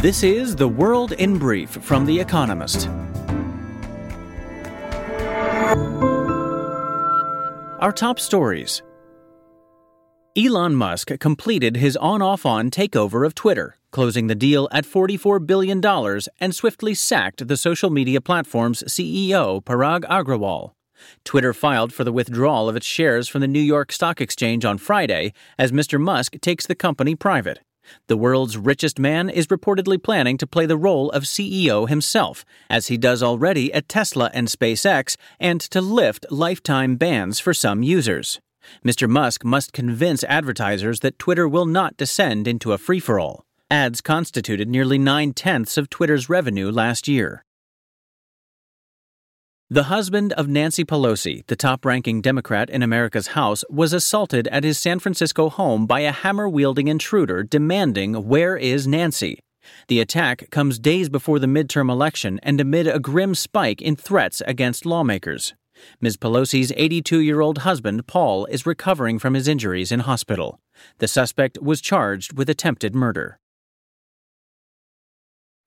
This is The World in Brief from The Economist. Our top stories Elon Musk completed his on off on takeover of Twitter, closing the deal at $44 billion and swiftly sacked the social media platform's CEO, Parag Agrawal. Twitter filed for the withdrawal of its shares from the New York Stock Exchange on Friday as Mr. Musk takes the company private. The world's richest man is reportedly planning to play the role of CEO himself, as he does already at Tesla and SpaceX, and to lift lifetime bans for some users. Mr. Musk must convince advertisers that Twitter will not descend into a free for all. Ads constituted nearly nine tenths of Twitter's revenue last year. The husband of Nancy Pelosi, the top ranking Democrat in America's House, was assaulted at his San Francisco home by a hammer wielding intruder demanding, Where is Nancy? The attack comes days before the midterm election and amid a grim spike in threats against lawmakers. Ms. Pelosi's 82 year old husband, Paul, is recovering from his injuries in hospital. The suspect was charged with attempted murder.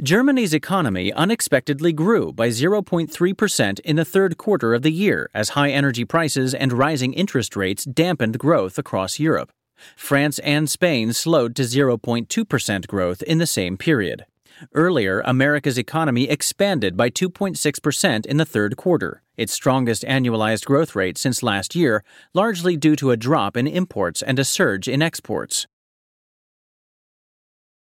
Germany's economy unexpectedly grew by 0.3% in the third quarter of the year as high energy prices and rising interest rates dampened growth across Europe. France and Spain slowed to 0.2% growth in the same period. Earlier, America's economy expanded by 2.6% in the third quarter, its strongest annualized growth rate since last year, largely due to a drop in imports and a surge in exports.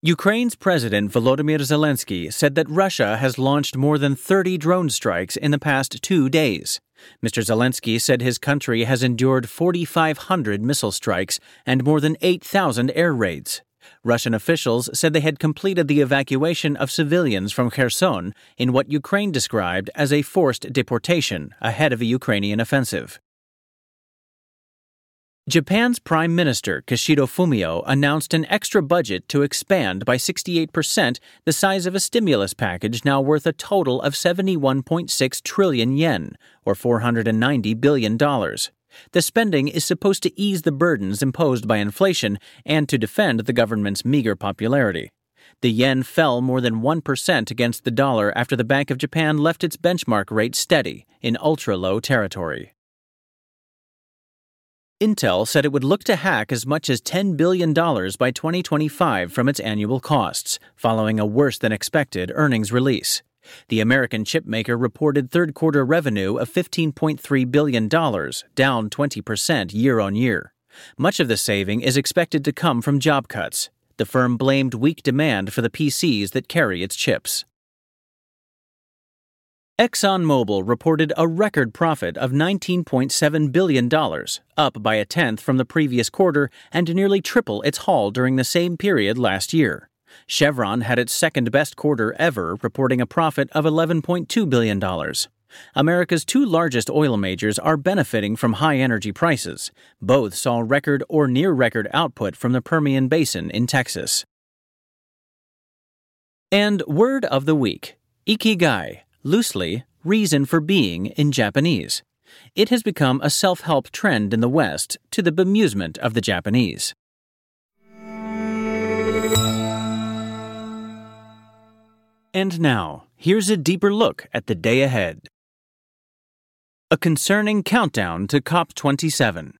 Ukraine's President Volodymyr Zelensky said that Russia has launched more than 30 drone strikes in the past two days. Mr. Zelensky said his country has endured 4,500 missile strikes and more than 8,000 air raids. Russian officials said they had completed the evacuation of civilians from Kherson in what Ukraine described as a forced deportation ahead of a Ukrainian offensive. Japan's Prime Minister Kishida Fumio announced an extra budget to expand by 68% the size of a stimulus package now worth a total of 71.6 trillion yen, or $490 billion. The spending is supposed to ease the burdens imposed by inflation and to defend the government's meager popularity. The yen fell more than 1% against the dollar after the Bank of Japan left its benchmark rate steady in ultra low territory. Intel said it would look to hack as much as $10 billion by 2025 from its annual costs, following a worse than expected earnings release. The American chipmaker reported third quarter revenue of $15.3 billion, down 20% year on year. Much of the saving is expected to come from job cuts. The firm blamed weak demand for the PCs that carry its chips. ExxonMobil reported a record profit of $19.7 billion, up by a tenth from the previous quarter and nearly triple its haul during the same period last year. Chevron had its second best quarter ever, reporting a profit of $11.2 billion. America's two largest oil majors are benefiting from high energy prices. Both saw record or near record output from the Permian Basin in Texas. And word of the week Ikigai loosely, reason for being in Japanese. It has become a self help trend in the West to the bemusement of the Japanese. And now, here's a deeper look at the day ahead. A concerning countdown to COP27.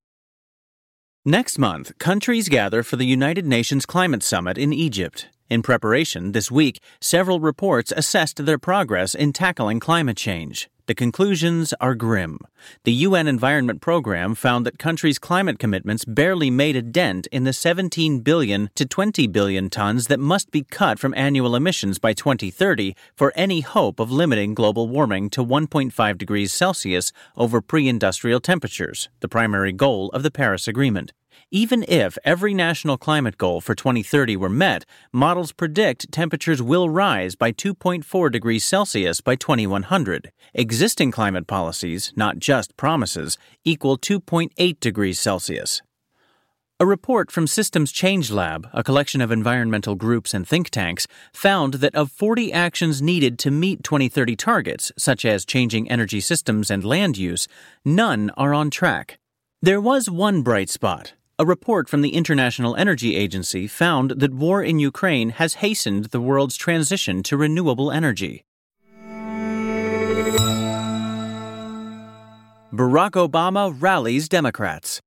Next month, countries gather for the United Nations Climate Summit in Egypt. In preparation, this week, several reports assessed their progress in tackling climate change. The conclusions are grim. The UN Environment Program found that countries' climate commitments barely made a dent in the 17 billion to 20 billion tons that must be cut from annual emissions by 2030 for any hope of limiting global warming to 1.5 degrees Celsius over pre industrial temperatures, the primary goal of the Paris Agreement. Even if every national climate goal for 2030 were met, models predict temperatures will rise by 2.4 degrees Celsius by 2100. Existing climate policies, not just promises, equal 2.8 degrees Celsius. A report from Systems Change Lab, a collection of environmental groups and think tanks, found that of 40 actions needed to meet 2030 targets, such as changing energy systems and land use, none are on track. There was one bright spot A report from the International Energy Agency found that war in Ukraine has hastened the world's transition to renewable energy. Barack Obama rallies Democrats.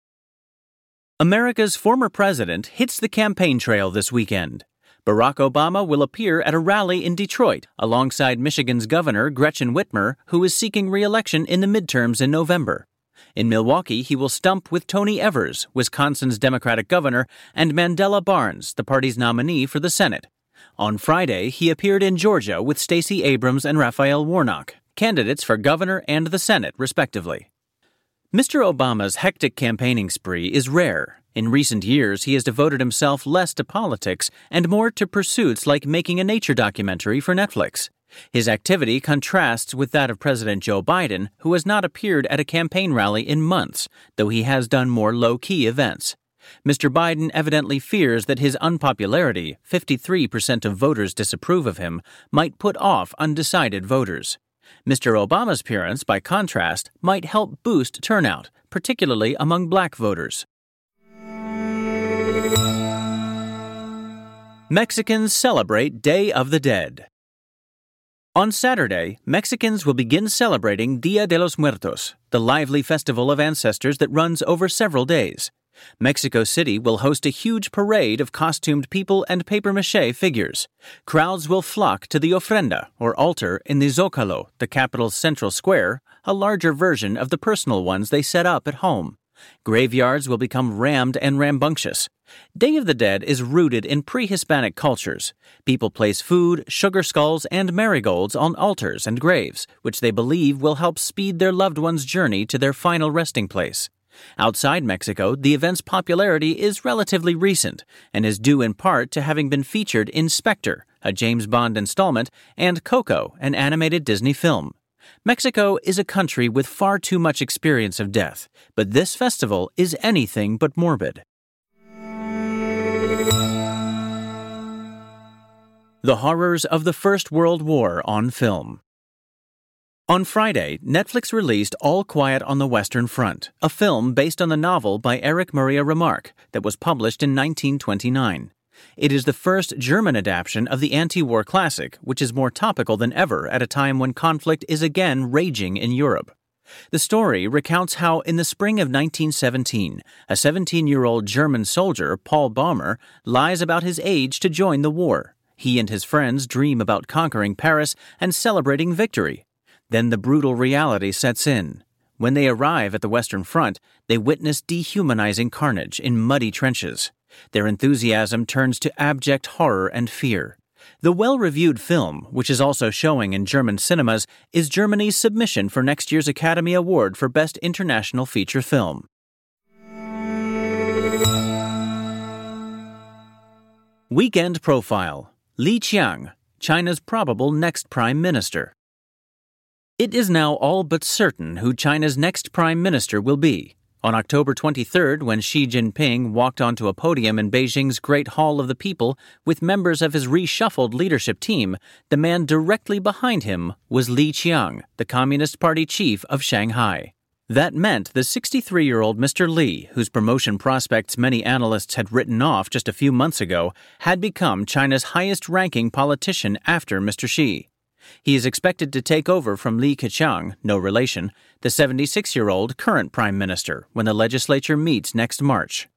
America's former president hits the campaign trail this weekend. Barack Obama will appear at a rally in Detroit alongside Michigan's Governor Gretchen Whitmer, who is seeking re election in the midterms in November. In Milwaukee, he will stump with Tony Evers, Wisconsin's Democratic governor, and Mandela Barnes, the party's nominee for the Senate. On Friday, he appeared in Georgia with Stacey Abrams and Raphael Warnock, candidates for governor and the Senate, respectively. Mr. Obama's hectic campaigning spree is rare. In recent years, he has devoted himself less to politics and more to pursuits like making a nature documentary for Netflix. His activity contrasts with that of President Joe Biden, who has not appeared at a campaign rally in months, though he has done more low key events. Mr. Biden evidently fears that his unpopularity, 53% of voters disapprove of him, might put off undecided voters. Mr. Obama's appearance, by contrast, might help boost turnout, particularly among black voters. Mexicans celebrate Day of the Dead. On Saturday, Mexicans will begin celebrating Dia de los Muertos, the lively festival of ancestors that runs over several days. Mexico City will host a huge parade of costumed people and papier mache figures. Crowds will flock to the ofrenda, or altar, in the Zocalo, the capital's central square, a larger version of the personal ones they set up at home. Graveyards will become rammed and rambunctious. Day of the Dead is rooted in pre Hispanic cultures. People place food, sugar skulls, and marigolds on altars and graves, which they believe will help speed their loved one's journey to their final resting place. Outside Mexico, the event's popularity is relatively recent and is due in part to having been featured in Spectre, a James Bond installment, and Coco, an animated Disney film. Mexico is a country with far too much experience of death, but this festival is anything but morbid. The Horrors of the First World War on Film. On Friday, Netflix released All Quiet on the Western Front, a film based on the novel by Erich Maria Remarque that was published in 1929. It is the first German adaptation of the anti war classic, which is more topical than ever at a time when conflict is again raging in Europe. The story recounts how, in the spring of 1917, a 17 year old German soldier, Paul Baumer, lies about his age to join the war. He and his friends dream about conquering Paris and celebrating victory. Then the brutal reality sets in. When they arrive at the Western Front, they witness dehumanizing carnage in muddy trenches. Their enthusiasm turns to abject horror and fear. The well reviewed film, which is also showing in German cinemas, is Germany's submission for next year's Academy Award for Best International Feature Film. Weekend Profile Li Qiang, China's probable next Prime Minister. It is now all but certain who China's next prime minister will be. On October 23rd, when Xi Jinping walked onto a podium in Beijing's Great Hall of the People with members of his reshuffled leadership team, the man directly behind him was Li Qiang, the Communist Party chief of Shanghai. That meant the 63 year old Mr. Li, whose promotion prospects many analysts had written off just a few months ago, had become China's highest ranking politician after Mr. Xi. He is expected to take over from Li Keqiang, no relation, the 76 year old current prime minister, when the legislature meets next March.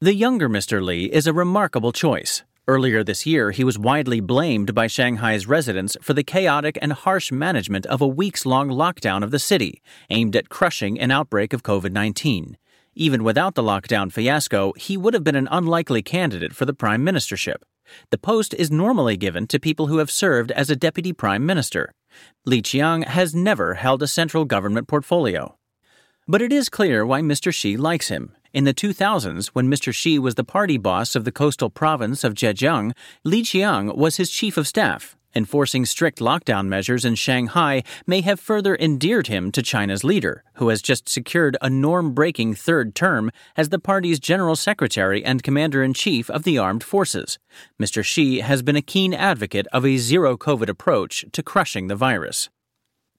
The younger Mr. Li is a remarkable choice. Earlier this year, he was widely blamed by Shanghai's residents for the chaotic and harsh management of a weeks long lockdown of the city, aimed at crushing an outbreak of COVID 19. Even without the lockdown fiasco, he would have been an unlikely candidate for the prime ministership. The post is normally given to people who have served as a deputy prime minister. Li Qiang has never held a central government portfolio. But it is clear why Mr. Xi likes him. In the 2000s, when Mr. Xi was the party boss of the coastal province of Zhejiang, Li Qiang was his chief of staff, Enforcing strict lockdown measures in Shanghai may have further endeared him to China's leader, who has just secured a norm breaking third term as the party's general secretary and commander in chief of the armed forces. Mr. Xi has been a keen advocate of a zero COVID approach to crushing the virus.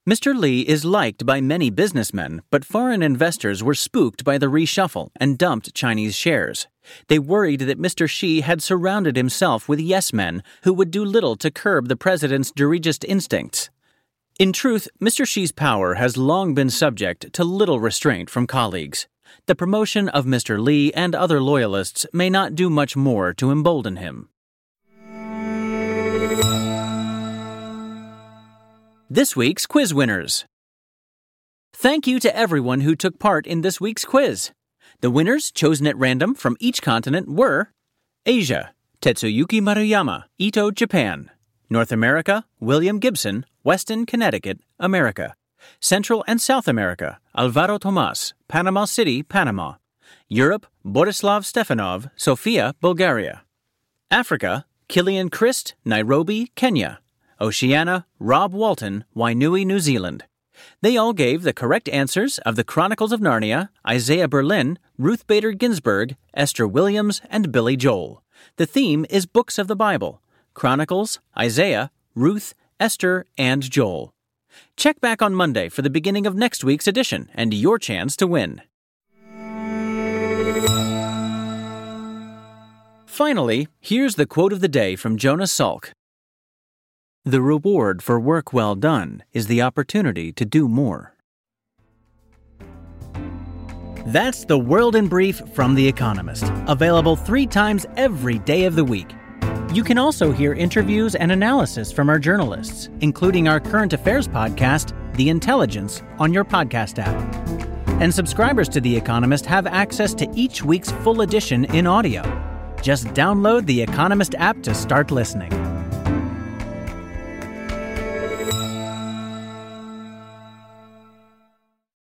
Mr. Li is liked by many businessmen, but foreign investors were spooked by the reshuffle and dumped Chinese shares. They worried that Mr. Xi had surrounded himself with yes men who would do little to curb the president's dirigiste instincts. In truth, Mr. Xi's power has long been subject to little restraint from colleagues. The promotion of Mr. Li and other loyalists may not do much more to embolden him. This week's quiz winners. Thank you to everyone who took part in this week's quiz. The winners, chosen at random from each continent, were Asia, Tetsuyuki Maruyama, Ito, Japan. North America, William Gibson, Weston, Connecticut, America. Central and South America, Alvaro Tomas, Panama City, Panama. Europe, Borislav Stefanov, Sofia, Bulgaria. Africa, Killian Christ, Nairobi, Kenya. Oceania, Rob Walton, Wainui, New Zealand. They all gave the correct answers of the Chronicles of Narnia, Isaiah Berlin, Ruth Bader Ginsburg, Esther Williams, and Billy Joel. The theme is books of the Bible Chronicles, Isaiah, Ruth, Esther, and Joel. Check back on Monday for the beginning of next week's edition and your chance to win. Finally, here's the quote of the day from Jonas Salk. The reward for work well done is the opportunity to do more. That's the World in Brief from The Economist, available three times every day of the week. You can also hear interviews and analysis from our journalists, including our current affairs podcast, The Intelligence, on your podcast app. And subscribers to The Economist have access to each week's full edition in audio. Just download the Economist app to start listening.